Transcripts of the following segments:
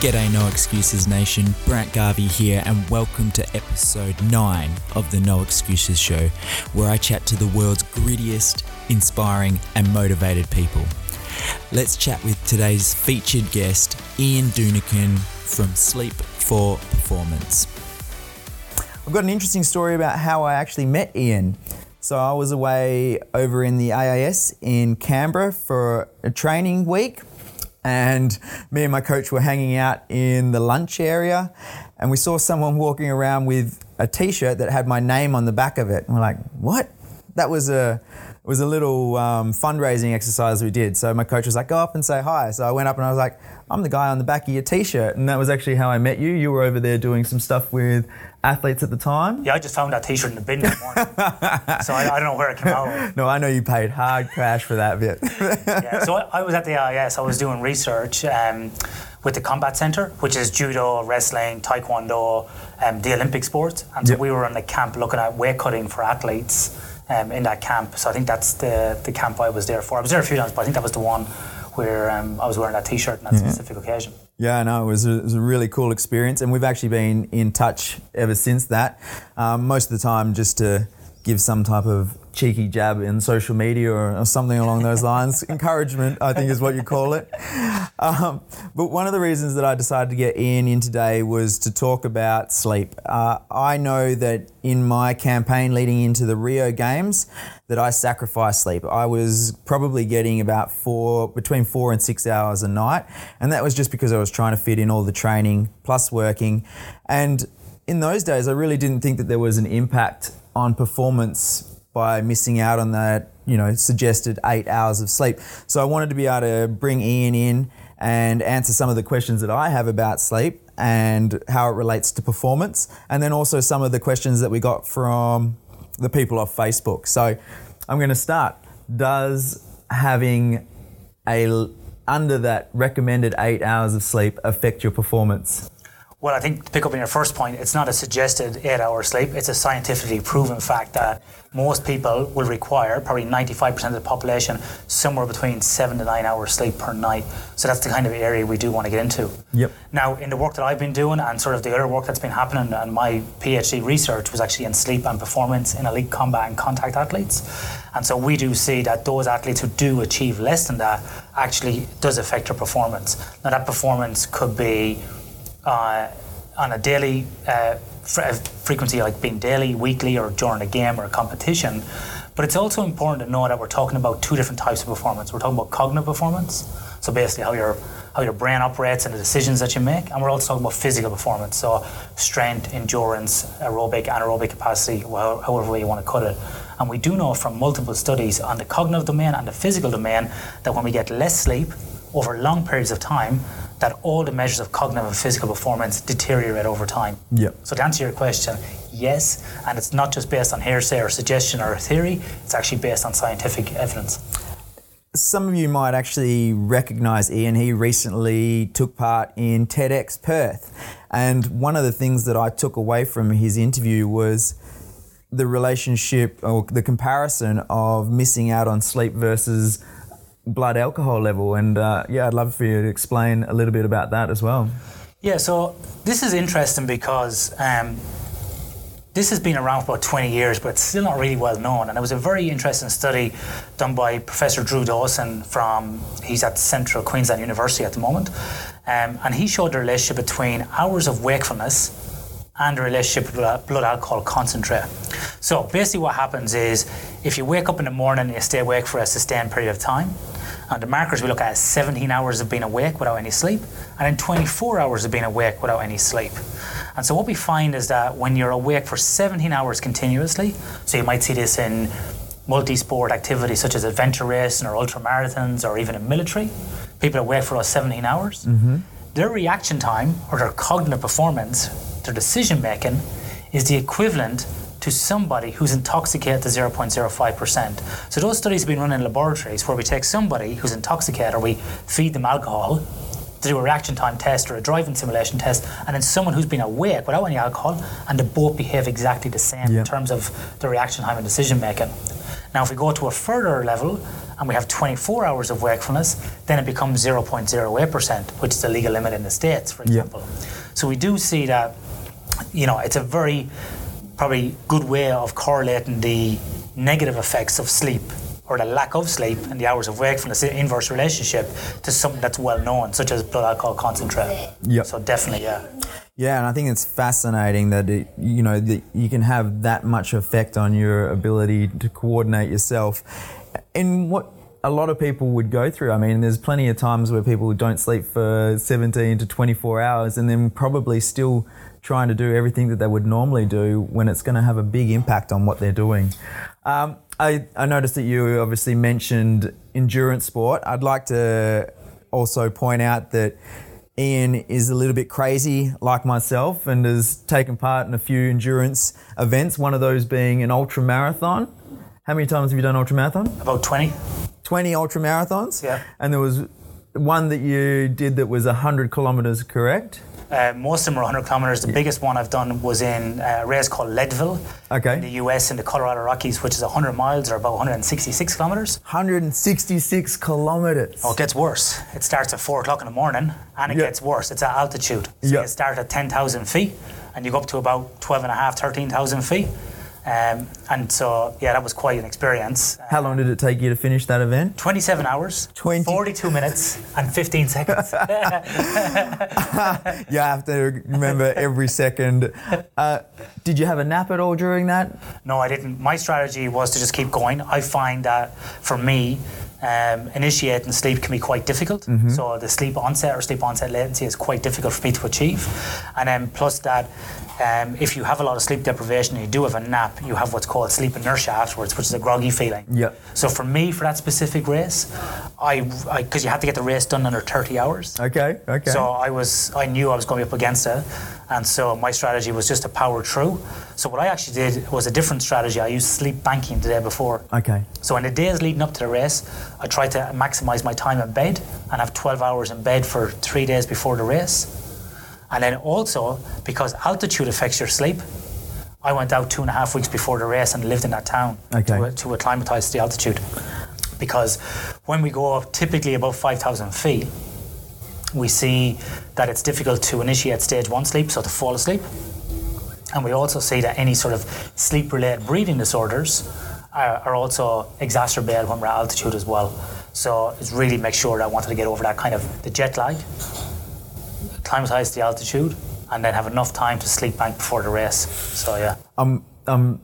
G'day, No Excuses Nation. Brant Garvey here, and welcome to episode 9 of the No Excuses Show, where I chat to the world's grittiest, inspiring, and motivated people. Let's chat with today's featured guest, Ian Dunican from Sleep for Performance. I've got an interesting story about how I actually met Ian. So I was away over in the AIS in Canberra for a training week and me and my coach were hanging out in the lunch area and we saw someone walking around with a t-shirt that had my name on the back of it. And we're like what? That was a was a little um, fundraising exercise we did. So my coach was like go up and say hi. So i went up and i was like i'm the guy on the back of your t-shirt. And that was actually how i met you. You were over there doing some stuff with athletes at the time Yeah, I just found that T-shirt in the bin this morning, so I, I don't know where it came out. of. no i know you paid hard cash for that bit Yeah, so I, I was at the AIS. I was doing research um, with the Combat Centre, which is judo, wrestling, taekwondo, um, the Olympic sports, and so Yep. we were on the camp looking at weight cutting for athletes um, in that camp. So I think that's the the camp I was there for. I was there a few times, but I think that was the one where um, I was wearing that T-shirt on that specific occasion. Yeah, no, it was, a, it was a really cool experience, and we've actually been in touch ever since that. Um, most of the time, just to give some type of cheeky jab in social media or, or something along those lines. Encouragement, I think, is what you call it. Um, but one of the reasons that I decided to get Ian in today was to talk about sleep. Uh, I know that in my campaign leading into the Rio Games, that I sacrificed sleep. I was probably getting about four, between four and six hours a night, and that was just because I was trying to fit in all the training plus working. And in those days, I really didn't think that there was an impact on performance by missing out on that, you know, suggested eight hours of sleep. So I wanted to be able to bring Ian in and answer some of the questions that I have about sleep and how it relates to performance, and then also some of the questions that we got from the people off Facebook. So I'm going to start. Does having a under that recommended eight hours of sleep affect your performance? Well, I think to pick up on your first point, it's not a suggested eight hour sleep. It's a scientifically proven fact that most people will require, probably 95% of the population, somewhere between seven to nine hours sleep per night. So that's the kind of area we do want to get into. Yep. Now, in the work that I've been doing and sort of the other work that's been happening, and my PhD research was actually in sleep and performance in elite combat and contact athletes. And so we do see that those athletes who do achieve less than that actually does affect their performance. Now, that performance could be uh, on a daily uh, uh, frequency, like being daily, weekly, or during a game or a competition. But it's also important to know that we're talking about two different types of performance. We're talking about cognitive performance, so basically how your how your brain operates and the decisions that you make, and we're also talking about physical performance, so strength, endurance, aerobic, anaerobic capacity, however you want to cut it. And we do know from multiple studies on the cognitive domain and the physical domain that when we get less sleep over long periods of time, that all the measures of cognitive and physical performance deteriorate over time. Yep. So to answer your question, yes, and it's not just based on hearsay or suggestion or theory, it's actually based on scientific evidence. Some of you might actually recognize Ian. He recently took part in TEDx Perth. And one of the things that I took away from his interview was the relationship or the comparison of missing out on sleep versus blood alcohol level. And uh, yeah, I'd love for you to explain a little bit about that as well. Yeah, so this is interesting because um, this has been around for about 20 years, but it's still not really well known. And it was a very interesting study done by Professor Drew Dawson from, he's at Central Queensland University at the moment. Um, and he showed the relationship between hours of wakefulness and the relationship with blood- blood alcohol concentrate. So basically, what happens is if you wake up in the morning and you stay awake for a sustained period of time, and the markers we look at is 17 hours of being awake without any sleep, and then 24 hours of being awake without any sleep. And so what we find is that when you're awake for 17 hours continuously, so you might see this in multi-sport activities such as adventure racing or ultra marathons or even in military, people awake for those 17 hours. Mm-hmm. Their reaction time or their cognitive performance, their decision making, is the equivalent to somebody who's intoxicated to 0.05%. So those studies have been run in laboratories where we take somebody who's intoxicated or we feed them alcohol to do a reaction time test or a driving simulation test, and then someone who's been awake without any alcohol, and they both behave exactly the same Yeah. in terms of the reaction time and decision making. Now, if we go to a further level and we have 24 hours of wakefulness, then it becomes 0.08%, which is the legal limit in the States, for Yeah. example. So we do see that, you know, it's a very probably good way of correlating the negative effects of sleep or the lack of sleep and the hours of wakefulness, the inverse relationship to something that's well known, such as blood alcohol concentrate. Yep. So definitely, yeah. Yeah, and I think it's fascinating that it, you know that you can have that much effect on your ability to coordinate yourself, in what a lot of people would go through. I mean, there's plenty of times where people don't sleep for 17 to 24 hours, and then probably still trying to do everything that they would normally do when it's going to have a big impact on what they're doing. Um, I, I noticed that you obviously mentioned endurance sport. I'd like to also point out that Ian is a little bit crazy like myself and has taken part in a few endurance events, one of those being an ultra marathon. How many times have you done ultra marathon? About 20. 20 ultra marathons? Yeah. And there was one that you did that was 100 kilometers, correct? Uh, most of them are 100 kilometers. The biggest one I've done was in uh, a race called Leadville Okay. in the US in the Colorado Rockies, which is 100 miles or about 166 kilometers. 166 kilometers. Oh, it gets worse. It starts at 4 o'clock in the morning and it Yeah. gets worse. It's at altitude. So Yeah. you start at 10,000 feet and you go up to about 12 and a half, 13,000 feet. Um, and so, yeah, that was quite an experience. How long did it take you to finish that event? 27 hours, 20 42 minutes, and 15 seconds. You have to remember every second. Uh, did you have a nap at all during that? No, I didn't. My strategy was to just keep going. I find that for me, um, initiating sleep can be quite difficult. So the sleep onset or sleep onset latency is quite difficult for me to achieve. And then plus that, um, if you have a lot of sleep deprivation and you do have a nap, you have what's called sleep inertia afterwards, which is a groggy feeling. Yep. So for me, for that specific race, I because you had to get the race done under 30 hours. Okay, okay. So I was, I knew I was going to be up against it, and so my strategy was just to power through. So what I actually did was a different strategy. I used sleep banking the day before. okay. So in the days leading up to the race, I tried to maximize my time in bed and have 12 hours in bed for three days before the race. And then also, because altitude affects your sleep, I went out two and a half weeks before the race and lived in that town Okay. to, to acclimatize to the altitude. Because when we go up typically above 5,000 feet, we see that it's difficult to initiate stage one sleep, so to fall asleep. And we also see that any sort of sleep related breathing disorders are, are also exacerbated when we're at altitude as well. So it's really make sure that I wanted to get over that kind of the jet lag, acclimatize to the altitude, and then have enough time to sleep bank before the race. So yeah. I'm I'm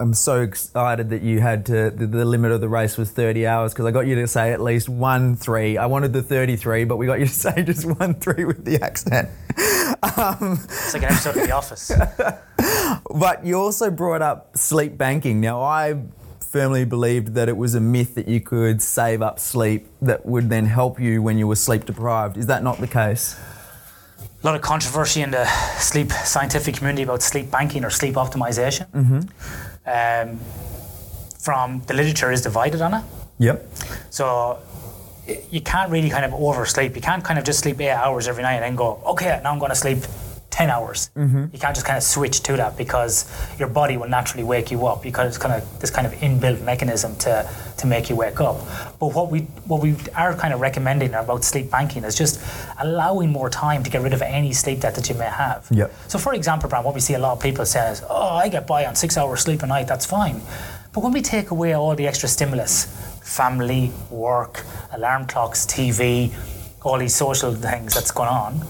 I'm so excited that you had to the, the limit of the race was 30 hours because I got you to say at least one three. I wanted the 33, but we got you to say just one three with the accent. Um, it's like an episode of The Office. But you also brought up sleep banking. Now I firmly believed that it was a myth that you could save up sleep that would then help you when you were sleep deprived. Is that not the case? A lot of controversy in the sleep scientific community about sleep banking or sleep optimization. Um, from the literature is divided on it. Yep. So you can't really kind of oversleep. You can't kind of just sleep eight hours every night and then go, okay, now I'm going to sleep 10 hours. Mm-hmm. You can't just kind of switch to that because your body will naturally wake you up because it's kind of this kind of inbuilt mechanism to, to make you wake up. But what we what we are kind of recommending about sleep banking is just allowing more time to get rid of any sleep debt that you may have. Yep. So for example, Brian, what we see a lot of people say is, oh, I get by on six hours sleep a night, that's fine. But when we take away all the extra stimulus, family, work, alarm clocks, TV, all these social things that's going on,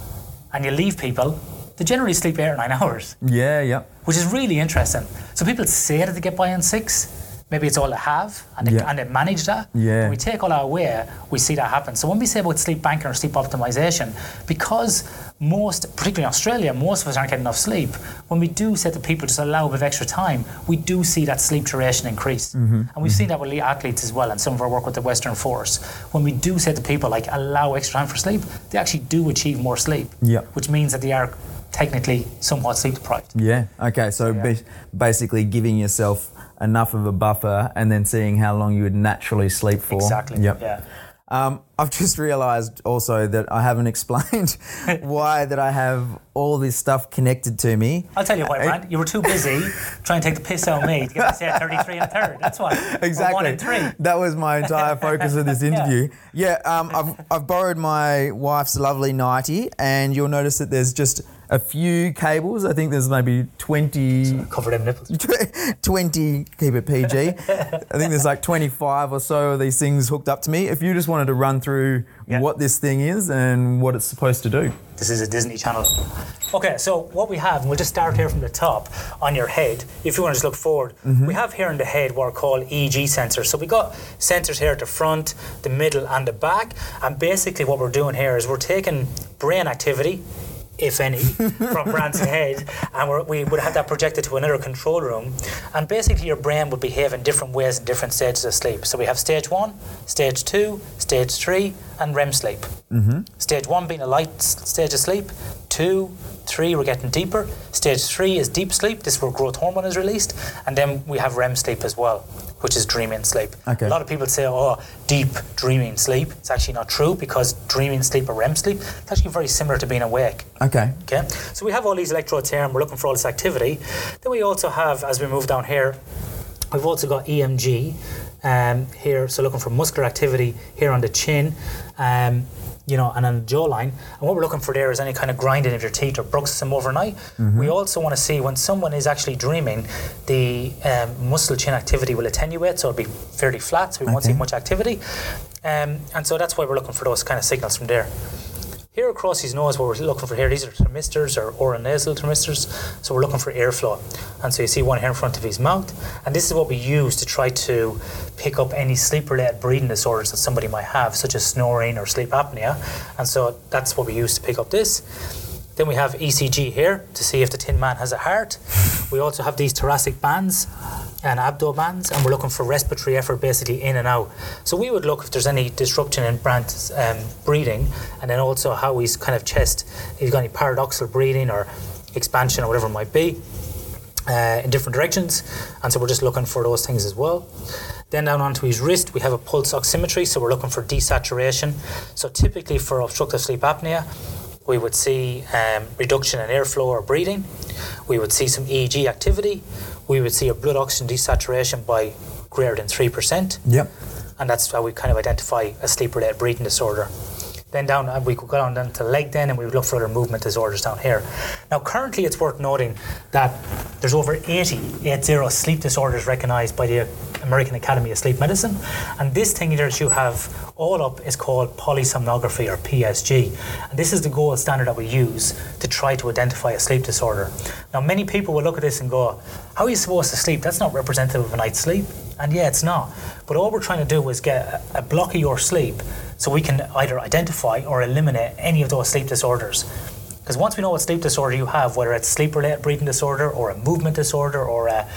and you leave people, they generally sleep eight or nine hours, Yeah, yeah. which is really interesting. So people say that they get by on six. Maybe it's all they have, and they, Yeah. and they manage that. Yeah. When we take all that away, we see that happen. So when we say about sleep banking or sleep optimization, because most, particularly in Australia, most of us aren't getting enough sleep. When we do say to people just allow a bit of extra time, we do see that sleep duration increase, Mm-hmm. and we've seen that with athletes as well. And some of our work with the Western Force, when we do say to people like allow extra time for sleep, they actually do achieve more sleep. Yeah. Which means that they are technically somewhat sleep deprived. Yeah. Okay. So Yeah. ba- basically, giving yourself enough of a buffer and then seeing how long you would naturally sleep for. Exactly. Yep. Yeah. Um, I've just realised also that I haven't explained why that I have all this stuff connected to me. I'll tell you why, Brant. You were too busy trying to take the piss out of me to get to say 33 and a third. That's why. Or Exactly. one and three. That was my entire focus of this interview. Yeah, um, I've, I've borrowed my wife's lovely 90, and you'll notice that there's just a few cables. I think there's maybe 20, Cover them nipples. 20, keep it PG. I think there's like 25 or so of these things hooked up to me. If you just wanted to run through Yeah. what this thing is and what it's supposed to do. This is a Disney Channel. Okay, so what we have, and we'll just start here from the top on your head. If you want to just look forward, mm-hmm. we have here in the head what are called EEG sensors. So we got sensors here at the front, the middle, and the back. And basically, what we're doing here is we're taking brain activity. If any, from Brant's head, and we're, we would have that projected to another control room, and basically your brain would behave in different ways in different stages of sleep. So we have stage one, stage two, stage three, and REM sleep. Mm-hmm. Stage one being a light stage of sleep. Two, three, we're getting deeper. Stage three is deep sleep. This is where growth hormone is released. And then we have REM sleep as well, which is dreaming sleep. Okay. A lot of people say, oh, deep dreaming sleep. It's actually not true because dreaming sleep or REM sleep, it's actually very similar to being awake. Okay. Okay, so we have all these electrodes here, and we're looking for all this activity. Then we also have, as we move down here, we've also got EMG um, here, so looking for muscular activity here on the chin, um, you know, and on the jawline. And what we're looking for there is any kind of grinding of your teeth or bruxism overnight. We also want to see when someone is actually dreaming, the um, muscle chin activity will attenuate, so it'll be fairly flat, so we won't see much activity. Um, and so that's why we're looking for those kind of signals from there. Here across his nose, what we're looking for here, these are thermistors or oronasal thermistors. So we're looking for airflow. And so you see one here in front of his mouth. And this is what we use to try to pick up any sleep related breathing disorders that somebody might have, such as snoring or sleep apnea. And so that's what we use to pick up this. Then we have ECG here to see if the Tin Man has a heart. We also have these thoracic bands and abdo bands, and we're looking for respiratory effort basically in and out. So we would look if there's any disruption in Brant's um, breathing, and then also how he's kind of chest, if he's got any paradoxal breathing or expansion or whatever it might be uh, in different directions. And so we're just looking for those things as well. Then down onto his wrist, we have a pulse oximetry, so we're looking for desaturation. So typically for obstructive sleep apnea, we would see um, reduction in airflow or breathing. We would see some EEG activity. We would see a blood oxygen desaturation by greater than 3% Yep. and that's how we kind of identify a sleep-related breathing disorder. Then down, we could go down, down to the leg then, and we would look for other movement disorders down here. Now, currently, it's worth noting that there's over 80, 80 sleep disorders recognised by the American Academy of Sleep Medicine, and this thing here that you have all up is called polysomnography or PSG, and this is the gold standard that we use to try to identify a sleep disorder. Now, many people will look at this and go, "How are you supposed to sleep? That's not representative of a night's sleep." And yeah, it's not. But all we're trying to do is get a, block of your sleep so we can either identify or eliminate any of those sleep disorders. Because once we know what sleep disorder you have, whether it's sleep related breathing disorder or a movement disorder or a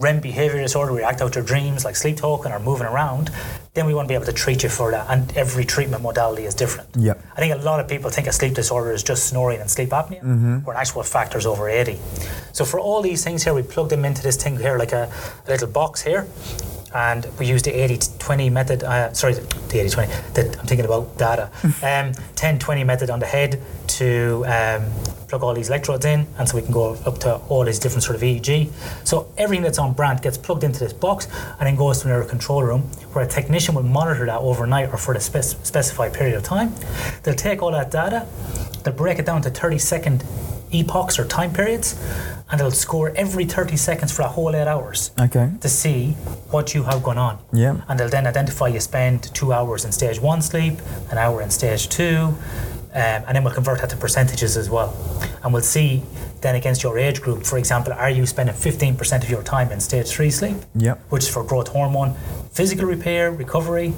REM behavior disorder you act out your dreams like sleep talking or moving around, then we want to be able to treat you for that. And every treatment modality is different. Yep. I think a lot of people think a sleep disorder is just snoring and sleep apnea, where in actual fact there's over 80. So for all these things here, we plug them into this thing here, like a, a little box here, and we use the 80-20 method, uh, sorry, the 80-20, that I'm thinking about data, um, 10-20 method on the head to um, plug all these electrodes in, and so we can go up to all these different sort of EEG. So everything that's on Brant gets plugged into this box and then goes to another control room where a technician will monitor that overnight or for the spec- specified period of time. They'll take all that data, they'll break it down to 30 second epochs or time periods, and they'll score every 30 seconds for a whole eight hours Okay. to see what you have gone on. Yeah. And they'll then identify you spend two hours in stage one sleep, an hour in stage two, um, and then we'll convert that to percentages as well. And we'll see then against your age group, for example, are you spending 15% of your time in stage three sleep, Yep. which is for growth hormone, physical repair, recovery,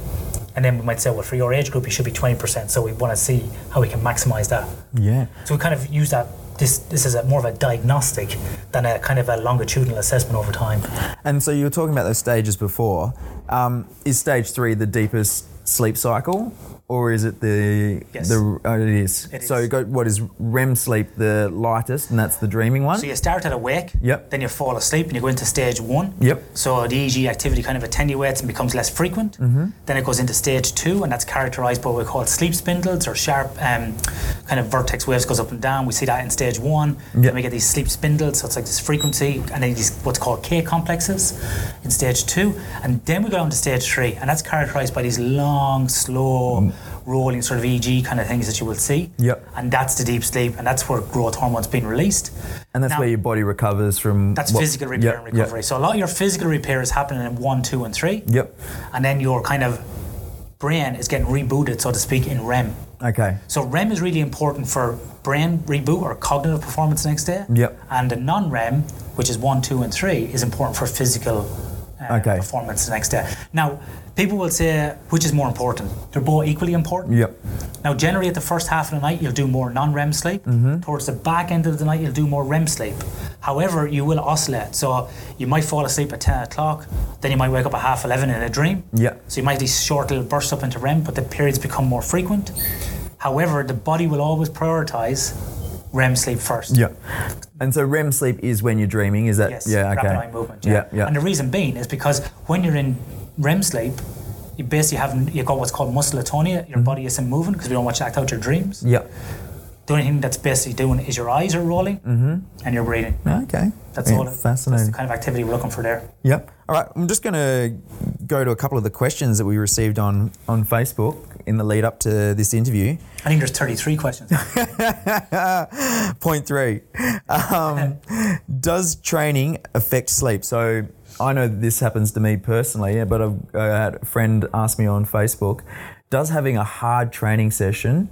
and then we might say, well, for your age group, you should be 20%. So we want to see how we can maximize that. Yeah. So we kind of use that. This this is a more of a diagnostic than a kind of a longitudinal assessment over time. And so you were talking about those stages before. Um, is stage three the deepest sleep cycle, or is it the Yes. the oh, it is. It so is. you go what is REM sleep the lightest, and that's the dreaming one. So you start at awake, Yep. then you fall asleep and you go into stage one. Yep. So the EEG activity kind of attenuates and becomes less frequent. Mm-hmm. Then it goes into stage two, and that's characterized by what we call sleep spindles or sharp um, kind of vertex waves goes up and down. We see that in stage one. Yep. Then we get these sleep spindles, so it's like this frequency, and then these what's called K complexes in stage two. And then we go down to stage three, and that's characterized by these long, slow, rolling sort of EG kind of things that you will see. Yep. And that's the deep sleep, and that's where growth hormone's being released. and that's Now- where your body recovers from. That's what- physical repair Yep, and recovery. So a lot of your physical repair is happening in one, two, and three. Yep. And then your kind of brain is getting rebooted, so to speak, in REM. Okay. So REM is really important for brain reboot or cognitive performance the next day. Yep. And the non-REM, which is one, two, and three, is important for physical uh, Okay. performance the next day. Now, people will say which is more important. They're both equally important. Yep. Now, generally, at the first half of the night, you'll do more non REM sleep. Mm-hmm. Towards the back end of the night, you'll do more REM sleep. However, you will oscillate. So, you might fall asleep at 10 o'clock, then you might wake up at half 11 in a dream. Yep. So, you might have these short little bursts up into REM, but the periods become more frequent. However, the body will always prioritize REM sleep first. Yeah. And so REM sleep is when you're dreaming. Is that? Yes, Yeah. Okay. rapid eye movement. Yeah. Yeah. Yeah. And the reason being is because when you're in REM sleep, you basically have you got what's called muscle atonia. Your body isn't moving because we don't want you to act out your dreams. Yeah. The only thing that's basically doing is your eyes are rolling mm-hmm. and you're breathing. Okay. That's Yeah, all. It, that's the kind of activity we're looking for there. Yep. All right. I'm just going to go to a couple of the questions that we received on on Facebook in the lead up to this interview. I think there's 33 questions. Point three. Um, does training affect sleep? So I know this happens to me personally, but I've, I had a friend ask me on Facebook Does having a hard training session,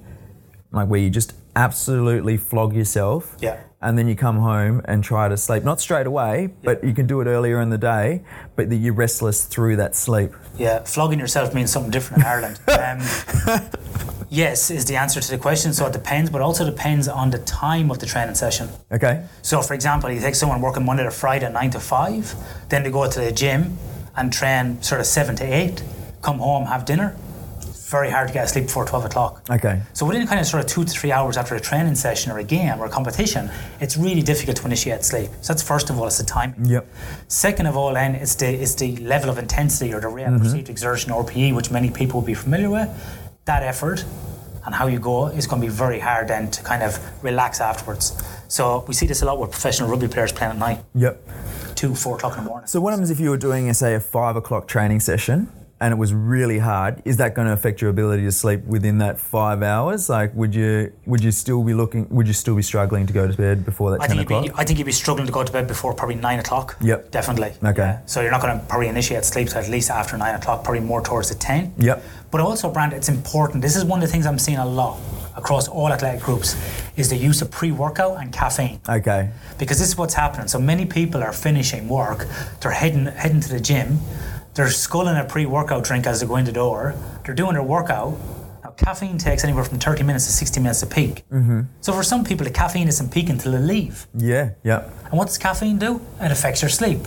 like where you just absolutely flog yourself, Yeah. And then you come home and try to sleep, not straight away, but you can do it earlier in the day, but that you're restless through that sleep? yeah, flogging yourself means something different in Ireland. Um, yes, is the answer to the question. So it depends, but also depends on the time of the training session. Okay. So, for example, you take someone working Monday to Friday, nine to five, then they go to the gym and train sort of seven to eight, come home, have dinner. Very hard to get asleep before 12 o'clock. Okay. So, within kind of sort of two to three hours after a training session or a game or a competition, it's really difficult to initiate sleep. So, that's first of all, it's the timing. Yep. Second of all, then, it's the, it's the level of intensity or the rate of mm-hmm. perceived exertion, RPE, which many people will be familiar with. That effort and how you go is going to be very hard then to kind of relax afterwards. So we see this a lot with professional rugby players playing at night, Yep. two, four o'clock in the morning. So what happens if you were doing, say, a five o'clock training session and it was really hard? Is that going to affect your ability to sleep within that five hours? Like, would you would you still be looking? Would you still be struggling to go to bed before that I ten think, you'd o'clock? be, I think you'd be struggling to go to bed before probably nine o'clock. Yep. Definitely. Okay. Yeah. So you're not going to probably initiate sleep till at least after nine o'clock, probably more towards the 10. Yep. But also, Brant, it's important. This is one of the things I'm seeing a lot across all athletic groups is the use of pre-workout and caffeine. Okay. Because this is what's happening. So many people are finishing work, they're heading heading to the gym, they're sculling a pre-workout drink as they go in the door, they're doing their workout. Now caffeine takes anywhere from 30 minutes to 60 minutes to peak. Mm-hmm. So for some people the caffeine isn't peaking until they leave. Yeah. Yep. And what does caffeine do? It affects your sleep.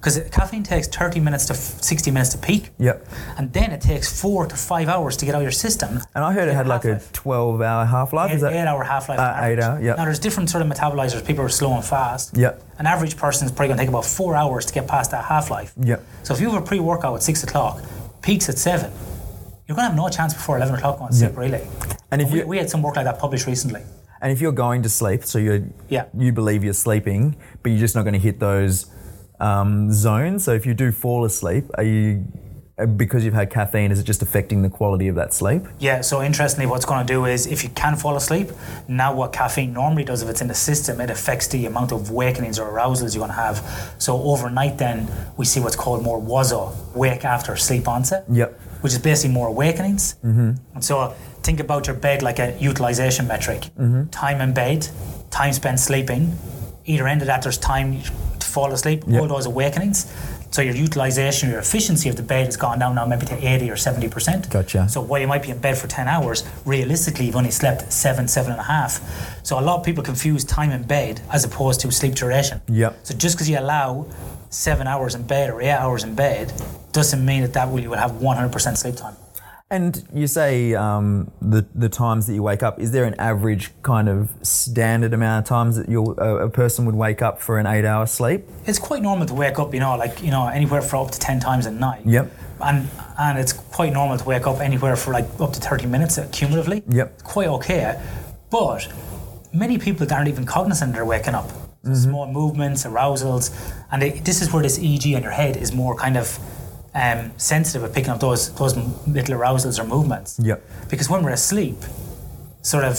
Because caffeine takes 30 minutes to f- 60 minutes to peak. Yep. And then it takes four to five hours to get out of your system. And I heard it had like a Half-life. twelve-hour half-life. Eight, Is that? eight hour half life. Uh, eight hour, yeah. Now there's different sort of metabolizers. People are slow and fast. Yep. An average person is probably going to take about four hours to get past that half life. Yep. So if you have a pre workout at six o'clock, peaks at seven, you're going to have no chance before 11 o'clock to sleep, Yep. really. And if we, we had some work like that published recently. and if you're going to sleep, so you Yeah. you believe you're sleeping, but you're just not going to hit those um, zones. So if you do fall asleep, are you uh, because you've had caffeine? Is it just affecting the quality of that sleep? Yeah, so interestingly, what's going to do is if you can fall asleep, now what caffeine normally does, if it's in the system, it affects the amount of awakenings or arousals you're going to have. So overnight, then we see what's called more WASO, wake after sleep onset. Yep. Which is basically more awakenings. Mm-hmm. And so think about your bed like a utilization metric time in bed, time spent sleeping. Either end of that, there's time fall asleep, Yep. all those awakenings. So your utilization, your efficiency of the bed has gone down now maybe to 80 or 70%. Gotcha. So while you might be in bed for 10 hours, realistically you've only slept seven, seven and a half. So a lot of people confuse time in bed as opposed to sleep duration. Yep. So just because you allow seven hours in bed or eight hours in bed doesn't mean that that will you will have 100% sleep time. And you say um, the the times that you wake up. Is there an average kind of standard amount of times that you a, a person would wake up for an eight hour sleep? It's quite normal to wake up, you know, like you know, anywhere for up to ten times a night. Yep. And and it's quite normal to wake up anywhere for like up to thirty minutes cumulatively. Yep. Quite okay, but many people aren't even cognizant they're waking up. Mm-hmm. Small movements, arousals, and they, this is where this EEG in your head is more kind of um, sensitive at picking up those those little arousals or movements. Yep. Because when we're asleep, sort of,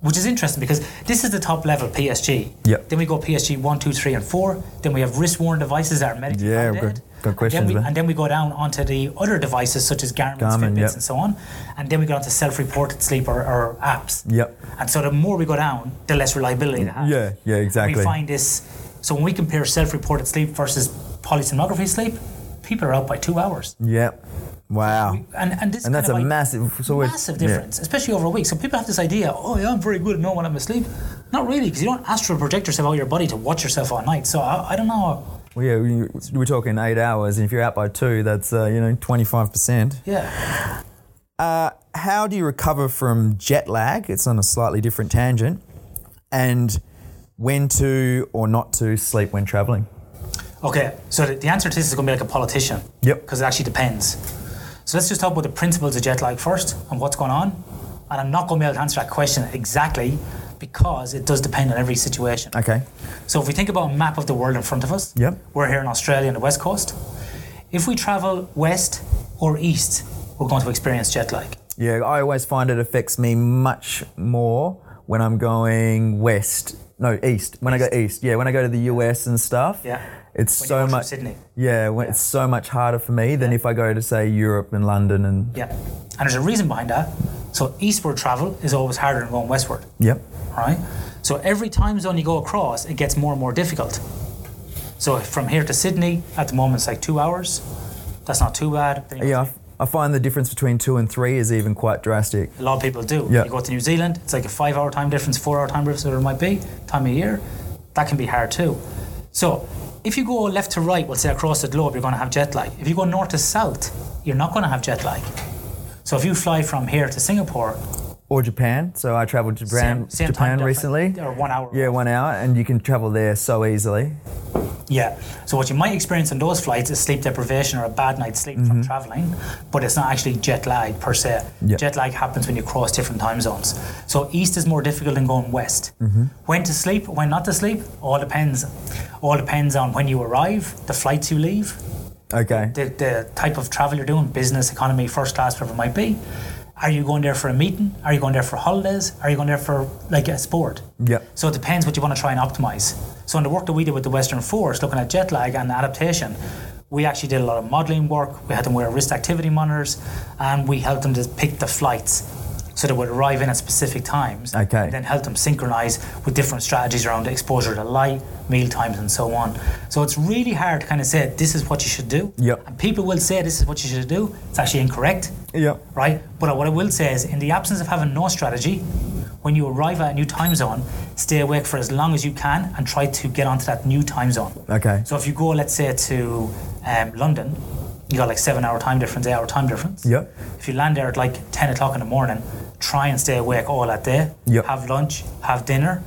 which is interesting because this is the top level PSG. Yep. Then we go PSG one, two, three, and four. Then we have wrist worn devices that are medically Yeah, validated. good- good questions, And then, we, and then we go down onto the other devices such as Garmin's, Garmin, Fitbits, yep. and so on. And then we go on to self-reported sleep or, or apps. Yep. And so the more we go down, the less reliability it has. Yeah, yeah, exactly. We find this. So when we compare self-reported sleep versus polysomnography sleep, people are out by two hours. Yep. Wow. And and this And that's a massive. So massive yeah. difference, especially over a week. So people have this idea, oh, yeah, I'm very good at knowing when I'm asleep. Not really, because you don't astral project yourself out of your body to watch yourself all night. So I, I don't know. Well, yeah, we- we're talking eight hours, and if you're out by two, that's uh, you know twenty five percent. Yeah. Uh, how do you recover from jet lag? It's on a slightly different tangent, and when to or not to sleep when traveling. Okay, so the, the answer to this is going to be like a politician. Yep. Because it actually depends. So let's just talk about the principles of jet lag first and what's going on. And I'm not going to be able to answer that question exactly because it does depend on every situation. Okay. So if we think about a map of the world in front of us, Yep. we're here in Australia on the west coast. If we travel west or east, we're going to experience jet lag. Yeah, I always find it affects me much more when I'm going west. No, east. When I go east, yeah. When I go to the US and stuff, Yeah. It's When so much. Sydney. Yeah, when it's so much harder for me than if I go to say Europe and London and. Yeah. And there's a reason behind that. So eastward travel is always harder than going westward. Yep. right? So every time zone you go across, it gets more and more difficult. So from here to Sydney, at the moment, it's like two hours. That's not too bad. Then you go Yeah, I to- find the difference between two and three is even quite drastic. A lot of people do. Yeah. You go to New Zealand, it's like a five hour time difference, four hour time difference, whatever it might be, time of year. That can be hard too. So if you go left to right, we'll say across the globe, you're going to have jet lag. If you go north to south, you're not going to have jet lag. So if you fly from here to Singapore, Or Japan. So I traveled to Japan, same, same Japan recently. or one hour. Yeah, one hour, and you can travel there so easily. Yeah. So what you might experience on those flights is sleep deprivation or a bad night's sleep from traveling, but it's not actually jet lag per se. Mm-hmm. Yeah. Jet lag happens when you cross different time zones. So east is more difficult than going west. Mm-hmm. When to sleep, when not to sleep, all depends. All depends on when you arrive, the flights you leave, Okay. the, the type of travel you're doing, business, economy, first class, whatever it might be. Are you going there for a meeting? Are you going there for holidays? Are you going there for like a sport? Yeah. So it depends what you want to try and optimize. So in the work that we did with the Western Force, looking at jet lag and adaptation, we actually did a lot of modelling work. We had them wear wrist activity monitors, and we helped them to pick the flights so they would arrive in at specific times. Okay. And then help them synchronize with different strategies around exposure to light, meal times, and so on. So it's really hard to kind of say this is what you should do. Yep. And people will say this is what you should do. It's actually incorrect Yep. right? But what I will say is, in the absence of having no strategy, when you arrive at a new time zone, stay awake for as long as you can and try to get onto that new time zone. Okay. So if you go, let's say, to um, London, you got like seven hour time difference, eight hour time difference. Yeah. If you land there at like 10 o'clock in the morning, try and stay awake all that day. Yep. Have lunch, have dinner,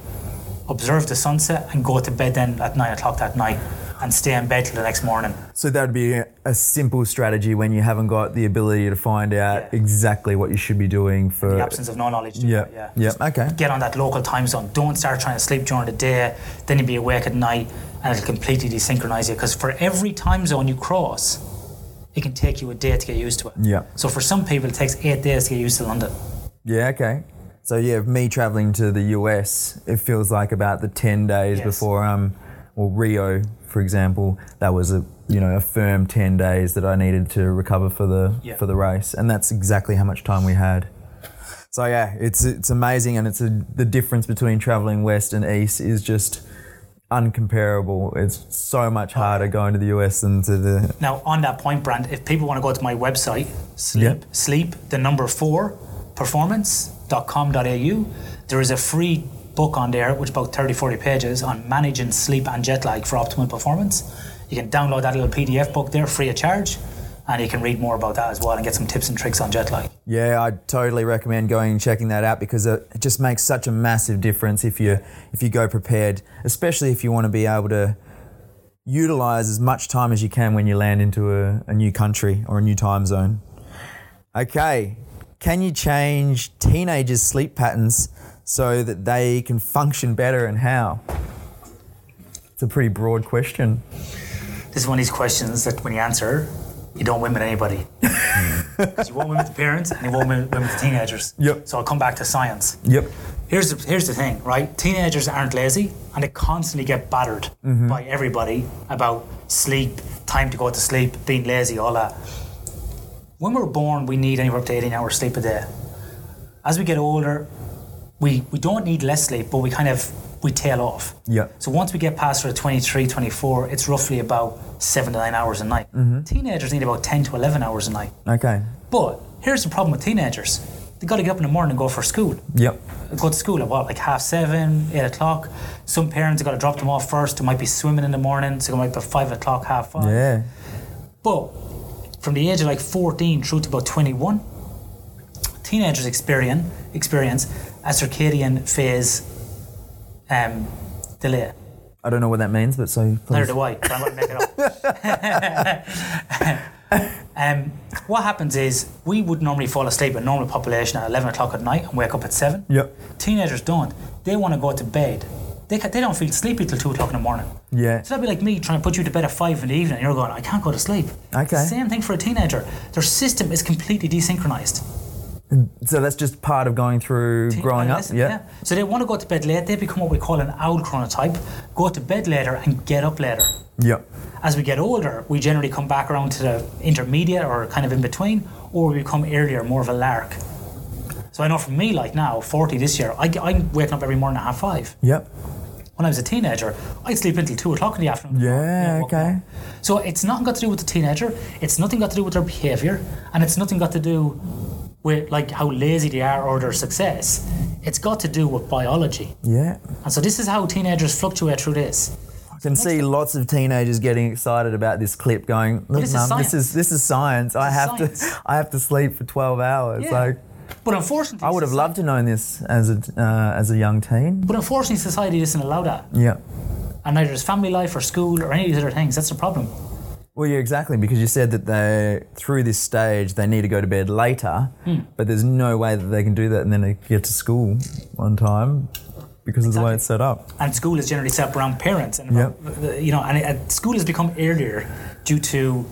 observe the sunset, and go to bed then at 9 o'clock that night and stay in bed till the next morning. So that would be a, simple strategy when you haven't got the ability to find out Yeah. exactly what you should be doing for. The absence of no knowledge. Yeah. yeah. Yeah. Okay. get on that local time zone. Don't start trying to sleep during the day, then you'll be awake at night and it'll completely desynchronize you. Because for every time zone you cross, it can take you a day to get used to it. Yeah. So for some people, it takes eight days to get used to London. Yeah. Okay. So yeah, me traveling to the US, it feels like about the ten days Yes. before um, well Rio, for example, that was a you know a firm ten days that I needed to recover for the Yeah. for the race, and that's exactly how much time we had. So yeah, it's it's amazing, and it's a, the difference between traveling west and east is just uncomparable. It's so much harder going to the US than to the Now, on that point, Brant, if people want to go to my website, sleep, Yeah. sleep, the number four, performance.com.au, there is a free book on there, which is about 30, 40 pages, on managing sleep and jet lag for optimal performance. You can download that little PDF book there free of charge, and you can read more about that as well and get some tips and tricks on jet lag. Yeah, I totally recommend going and checking that out because it just makes such a massive difference if you if you go prepared, especially if you want to be able to utilize as much time as you can when you land into a, a new country or a new time zone. Okay, can you change teenagers' sleep patterns so that they can function better and how? It's a pretty broad question. This is one of these questions that when you answer, you don't win with anybody. Hmm. Because you won't win with the parents and you won't win win with the teenagers. Yep. So I'll come back to science. Yep. Here's the, here's the thing, right? Teenagers aren't lazy and they constantly get battered mm-hmm. by everybody about sleep, time to go to sleep, being lazy, all that. When we're born, we need anywhere up to 18 hours sleep a day. As we get older, we, we don't need less sleep, but we kind of we tail off. Yep. So once we get past sort of 23, 24, it's roughly about seven to nine hours a night. Mm-hmm. Teenagers need about 10 to 11 hours a night. Okay. But here's the problem with teenagers. They got to get up in the morning and go for school Yep. go to school at what, like half seven, eight o'clock. Some parents have got to drop them off first. They might be swimming in the morning, so it might be five o'clock, half five. Yeah. But from the age of like 14 through to about 21, teenagers experience experience a circadian phase um, delay. I don't know what that means, but so Neither do I, but I'm going to make it up. um, what happens is we would normally fall asleep a normal population at 11 o'clock at night and wake up at 7. Yep. Teenagers don't. They want to go to bed. They, they don't feel sleepy till 2 o'clock in the morning. Yeah. So that'd be like me trying to put you to bed at 5 in the evening and you're going, I can't go to sleep. Okay. Same thing for a teenager. Their system is completely desynchronized. So that's just part of going through Teen- uh, growing up. adolescent, Yeah. So they want to go to bed late. They become what we call an owl chronotype. Go to bed later and get up later. Yeah. As we get older, we generally come back around to the intermediate or kind of in between, or we become earlier, more of a lark. So I know for me, like now, 40 this year, I, I'm waking up every morning at half five. Yep. When I was a teenager, I'd sleep until two o'clock in the afternoon. Yeah, okay. So it's nothing got to do with the teenager. It's nothing got to do with their behaviour, and it's nothing got to do with like how lazy they are or their success. It's got to do with biology. Yeah. And so this is how teenagers fluctuate through this. I can see lots of teenagers getting excited about this clip going, look, this is mum, this science. is this is science. I have science. to I have to sleep for 12 hours. Yeah. Like But unfortunately, I would have loved to know this as a uh, as a young teen. But unfortunately, society doesn't allow that. Yeah. And neither is family life or school or any of these other things. That's the problem. Well, yeah, exactly, because you said that they through this stage they need to go to bed later, Hmm. but there's no way that they can do that and then they get to school on time because of the way it's set up. And school is generally set up around parents, and about, you know, and it, school has become earlier due to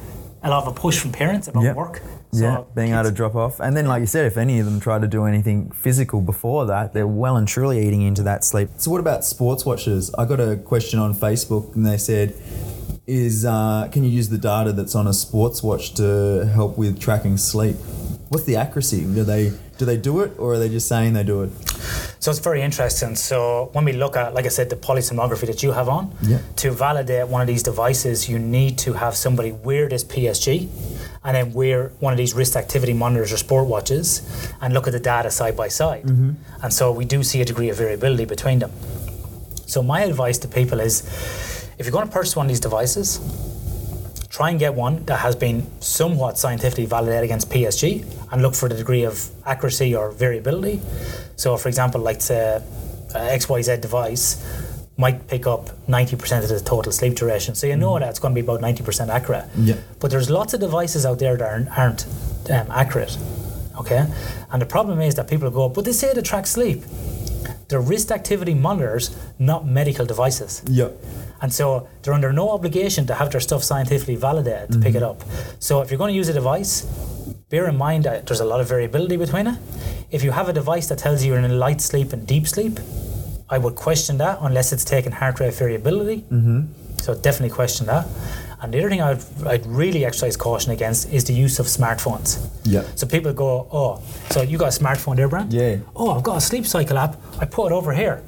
a lot of a push from parents about Yep. work. yeah, So being able to drop off. And then, like you said, if any of them try to do anything physical before that, they're well and truly eating into that sleep. So, what about sports watchers? I got a question on Facebook and they said, is uh, can you use the data that's on a sports watch to help with tracking sleep? What's the accuracy? Do they do they do it or are they just saying they do it? So it's very interesting. So when we look at, like I said, the polysomnography that you have on, Yeah. to validate one of these devices, you need to have somebody wear this PSG and then wear one of these wrist activity monitors or sport watches and look at the data side by side. And so we do see a degree of variability between them. So my advice to people is if you're going to purchase one of these devices, try and get one that has been somewhat scientifically validated against PSG and look for the degree of accuracy or variability. So, for example, like say, XYZ device might pick up 90% of the total sleep duration. So you know that it's going to be about 90% accurate. Yeah. But there's lots of devices out there that aren't, aren't um, accurate. Okay? And the problem is that people go, but they say they track sleep. They're wrist activity monitors, not medical devices. Yep. And so they're under no obligation to have their stuff scientifically validated to pick it up. So if you're going to use a device, bear in mind that there's a lot of variability between it. If you have a device that tells you you're in light sleep and deep sleep, I would question that unless it's taken heart rate variability. Mm-hmm. So definitely question that. And the other thing I'd, I'd really exercise caution against is the use of smartphones. Yep. So people go, oh, so you got a smartphone there, Brant? Yeah. Oh, I've got a sleep cycle app. I put it over here.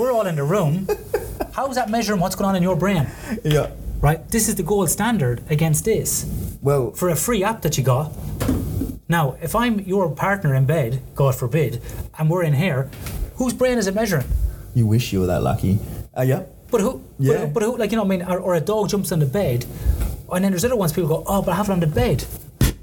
We're all in the room. How's that measuring what's going on in your brain? Yeah. Right? This is the gold standard against this. Well, For a free app that you got. Now, if I'm your partner in bed, God forbid, and we're in here, whose brain is it measuring? you wish you were that lucky. Uh, yeah. But who? Yeah. But, but who? Like you know, what I mean, or, or a dog jumps on the bed. And then there's other ones people go, oh, but I have it on the bed.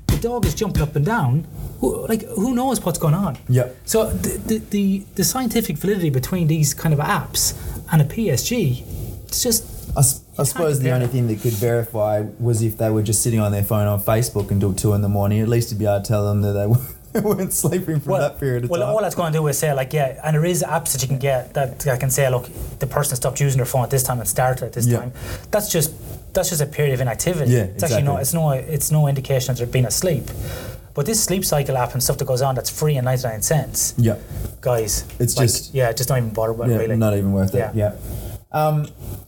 The dog is jumping up and down. Who, like, who knows what's going on? Yeah. So the, the, the, the scientific validity between these kind of apps and a PSG, it's just I suppose the only thing that could verify was if they were just sitting on their phone on Facebook until two in the morning. At least to be able to tell them that they weren't sleeping for that period of well, time. Well, all that's going to do is say like, yeah, and there is apps that you can get that, that can say, look, the person stopped using their phone at this time and started at this Yeah. time. That's just that's just a period of inactivity. Yeah, it's actually no, exactly. it's no, it's no indication that they're being asleep. But this sleep cycle app and stuff that goes on that's free and 99 cents, yeah, guys. It's like, just- yeah, just don't even bother it yeah, really. not even worth it. Yeah. Yeah. Um,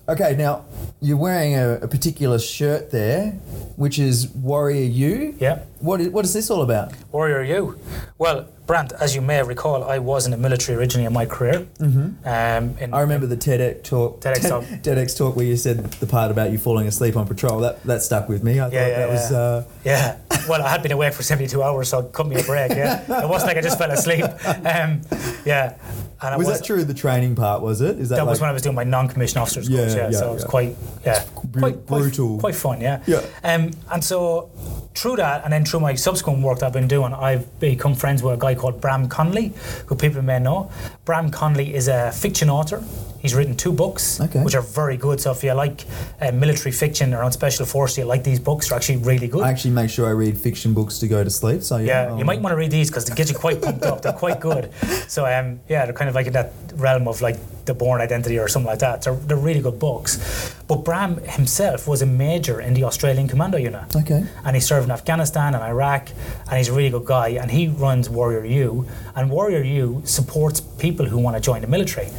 okay, now you're wearing a, a particular shirt there, which is Warrior U. Yeah. What is, what is this all about? Warrior U. Well, Brant, as you may recall, I was in the military originally in my career. Mm-hmm. Um, in, I remember the TEDx talk. TEDx talk. TEDx talk where you said the part about you falling asleep on patrol. That that stuck with me. I Yeah, thought yeah, that was. yeah. Uh, Yeah. Well, I had been awake for 72 hours, so it cut me a break. Yeah. It wasn't like I just fell asleep. Um, yeah. And I was that true? The training part was it? Is that, That like, was when I was doing my non-commissioned officers Yeah, course. Yeah, yeah, so it was quite, yeah, br- quite, quite brutal. quite fun. Yeah. Yeah. Um, and so through that, and then through my subsequent work that I've been doing, I've become friends with a guy called Bram Connolly, who people may know. Bram Connolly is a fiction author. He's written two books, Okay. which are very good. So if you like uh, military fiction around special forces, you like these books. They're actually really good. I actually make sure I read fiction books to go to sleep. So yeah, Yeah, you might want to read these because they get you quite pumped up. They're quite good. So um, yeah, they're kind of like in that realm of like the Bourne Identity or something like that. They're, they're really good books. But Bram himself was a major in the Australian Commando Unit. Okay. And he served in Afghanistan and Iraq, and he's a really good guy. And he runs Warrior U, and Warrior U supports people who want to join the military.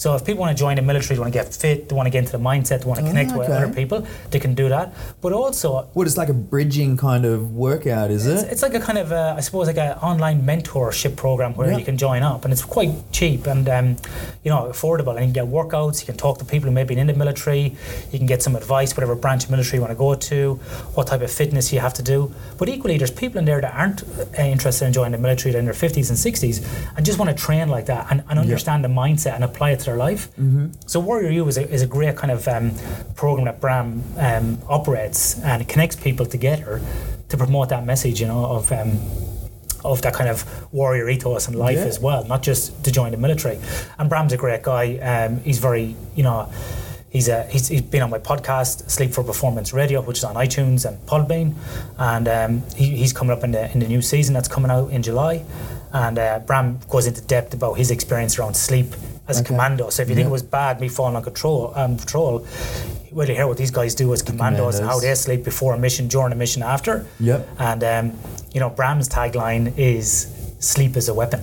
So if people want to join the military, they want to get fit, they want to get into the mindset, they want to connect with okay. other people, they can do that. But also, What it's like a bridging kind of workout, is it's, it? it's like a kind of, uh, I suppose, like an online mentorship program where Yeah. you can join up, and it's quite cheap and um, you know affordable. And you can get workouts. You can talk to people who may be in the military. You can get some advice, whatever branch of military you want to go to, what type of fitness you have to do. But equally, there's people in there that aren't uh, interested in joining the military. They're in their 50s and 60s and just want to train like that and, and understand the mindset and apply it to their life. Mm-hmm. So Warrior U is a, is a great kind of um, program that Bram um, operates and connects people together to promote that message, you know, of um, of that kind of warrior ethos in life Yeah. as well, not just to join the military. And Bram's a great guy. Um, he's very, you know, he's a, he's, he's been on my podcast, Sleep for Performance Radio, which is on iTunes and Podbean, and um, he, he's coming up in the in the new season that's coming out in July. And uh, Bram goes into depth about his experience around sleep as a Okay. commando. So if you think Yeah. it was bad, me falling on control, um, patrol, well, you hear what these guys do as commandos, and how they sleep before a mission, during a mission, after. Yep. And um, you know, Bram's tagline is "Sleep is a weapon."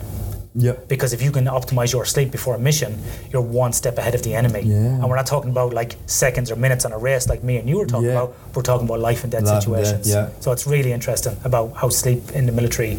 Yep. Because if you can optimize your sleep before a mission, you're one step ahead of the enemy. Yeah. And we're not talking about like seconds or minutes on a race like me and you were talking Yeah. about. We're talking about life and death Life and death, situations. yeah. So it's really interesting about how sleep in the military,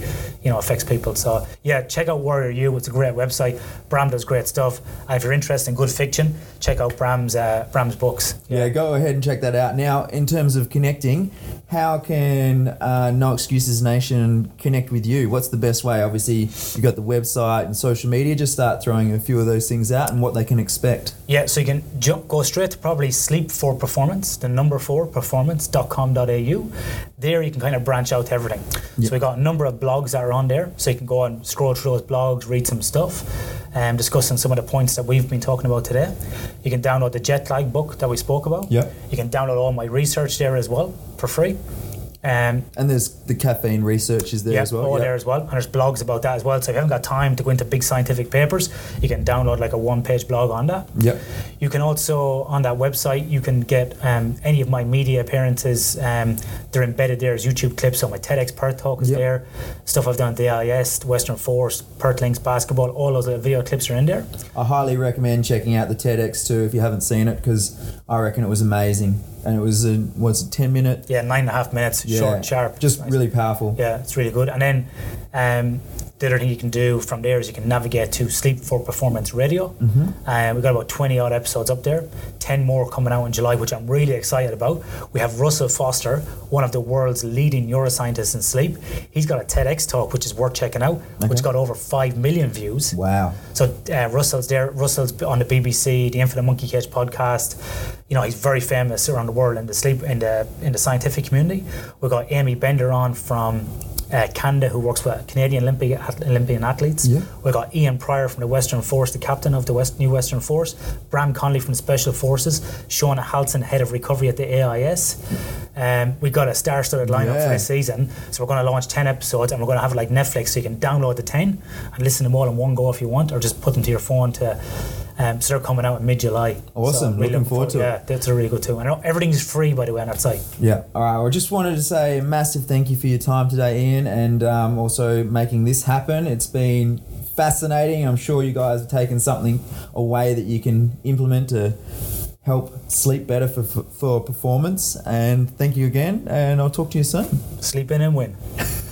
you know, affects people. So yeah, check out Warrior U. It's a great website. Bram does great stuff. And if you're interested in good fiction, check out Bram's uh, Bram's books. Yeah, go ahead and check that out. Now, in terms of connecting, how can uh, No Excuses Nation connect with you? What's the best way? Obviously, you've got the website and social media. Just start throwing a few of those things out and what they can expect. Yeah, so you can jump, go straight to probably Sleep for Performance, the number four, performance.com.au. There you can kind of branch out to everything. So we've got a number of blogs that are on there, so you can go and scroll through those blogs, read some stuff, um, and discussing some of the points that we've been talking about today. You can download the jet lag book that we spoke about. Yep. You can download all my research there as well for free. Um, And there's the caffeine research is there yeah, as well. all Yep. there as well. And there's blogs about that as well. So if you haven't got time to go into big scientific papers, you can download like a one-page blog on that. Yeah. You can also on that website you can get um, any of my media appearances. Um, they're embedded there as YouTube clips. So my TEDx Perth talk is Yep. there. Stuff I've done at the AIS, Western Force, Perth Lynx basketball. All those video clips are in there. I highly recommend checking out the TEDx too if you haven't seen it because I reckon it was amazing. And it was a what's it, ten minute? Yeah, nine and a half minutes, Yeah, short, sharp. just Nice. really powerful. Yeah, it's really good. And then um, The other thing you can do from there is you can navigate to Sleep for Performance Radio. And we've got about 20 odd episodes up there, 10 more coming out in July, which I'm really excited about. We have Russell Foster, one of the world's leading neuroscientists in sleep. He's got a TEDx talk, which is worth checking out, which got over 5 million views. Wow. So uh, Russell's there. Russell's on the BBC, the Infinite Monkey Cage podcast. You know, he's very famous around the world in the sleep in the in the scientific community. We've got Amy Bender on from uh, Canada, who works with Canadian Olympic Olympian athletes. Yeah. We've got Ian Prior from the Western Force, the captain of the West, New Western Force. Bram Connolly from Special Forces. Shona Halson, head of recovery at the AIS. Um, we've got a star-studded lineup Yeah. for this season, so we're going to launch ten episodes, and we're going to have it like Netflix, so you can download the ten and listen to them all in one go if you want, or just put them to your phone to. Um, so they're coming out in mid-July. Awesome. So really Looking forward to it. Yeah, that's a really good too. And everything's free by the way on that site. Yeah. All right. Well, I just wanted to say a massive thank you for your time today, Ian, and um, also making this happen. It's been fascinating. I'm sure you guys have taken something away that you can implement to help sleep better for, for, for performance. And thank you again, and I'll talk to you soon. Sleep in and win.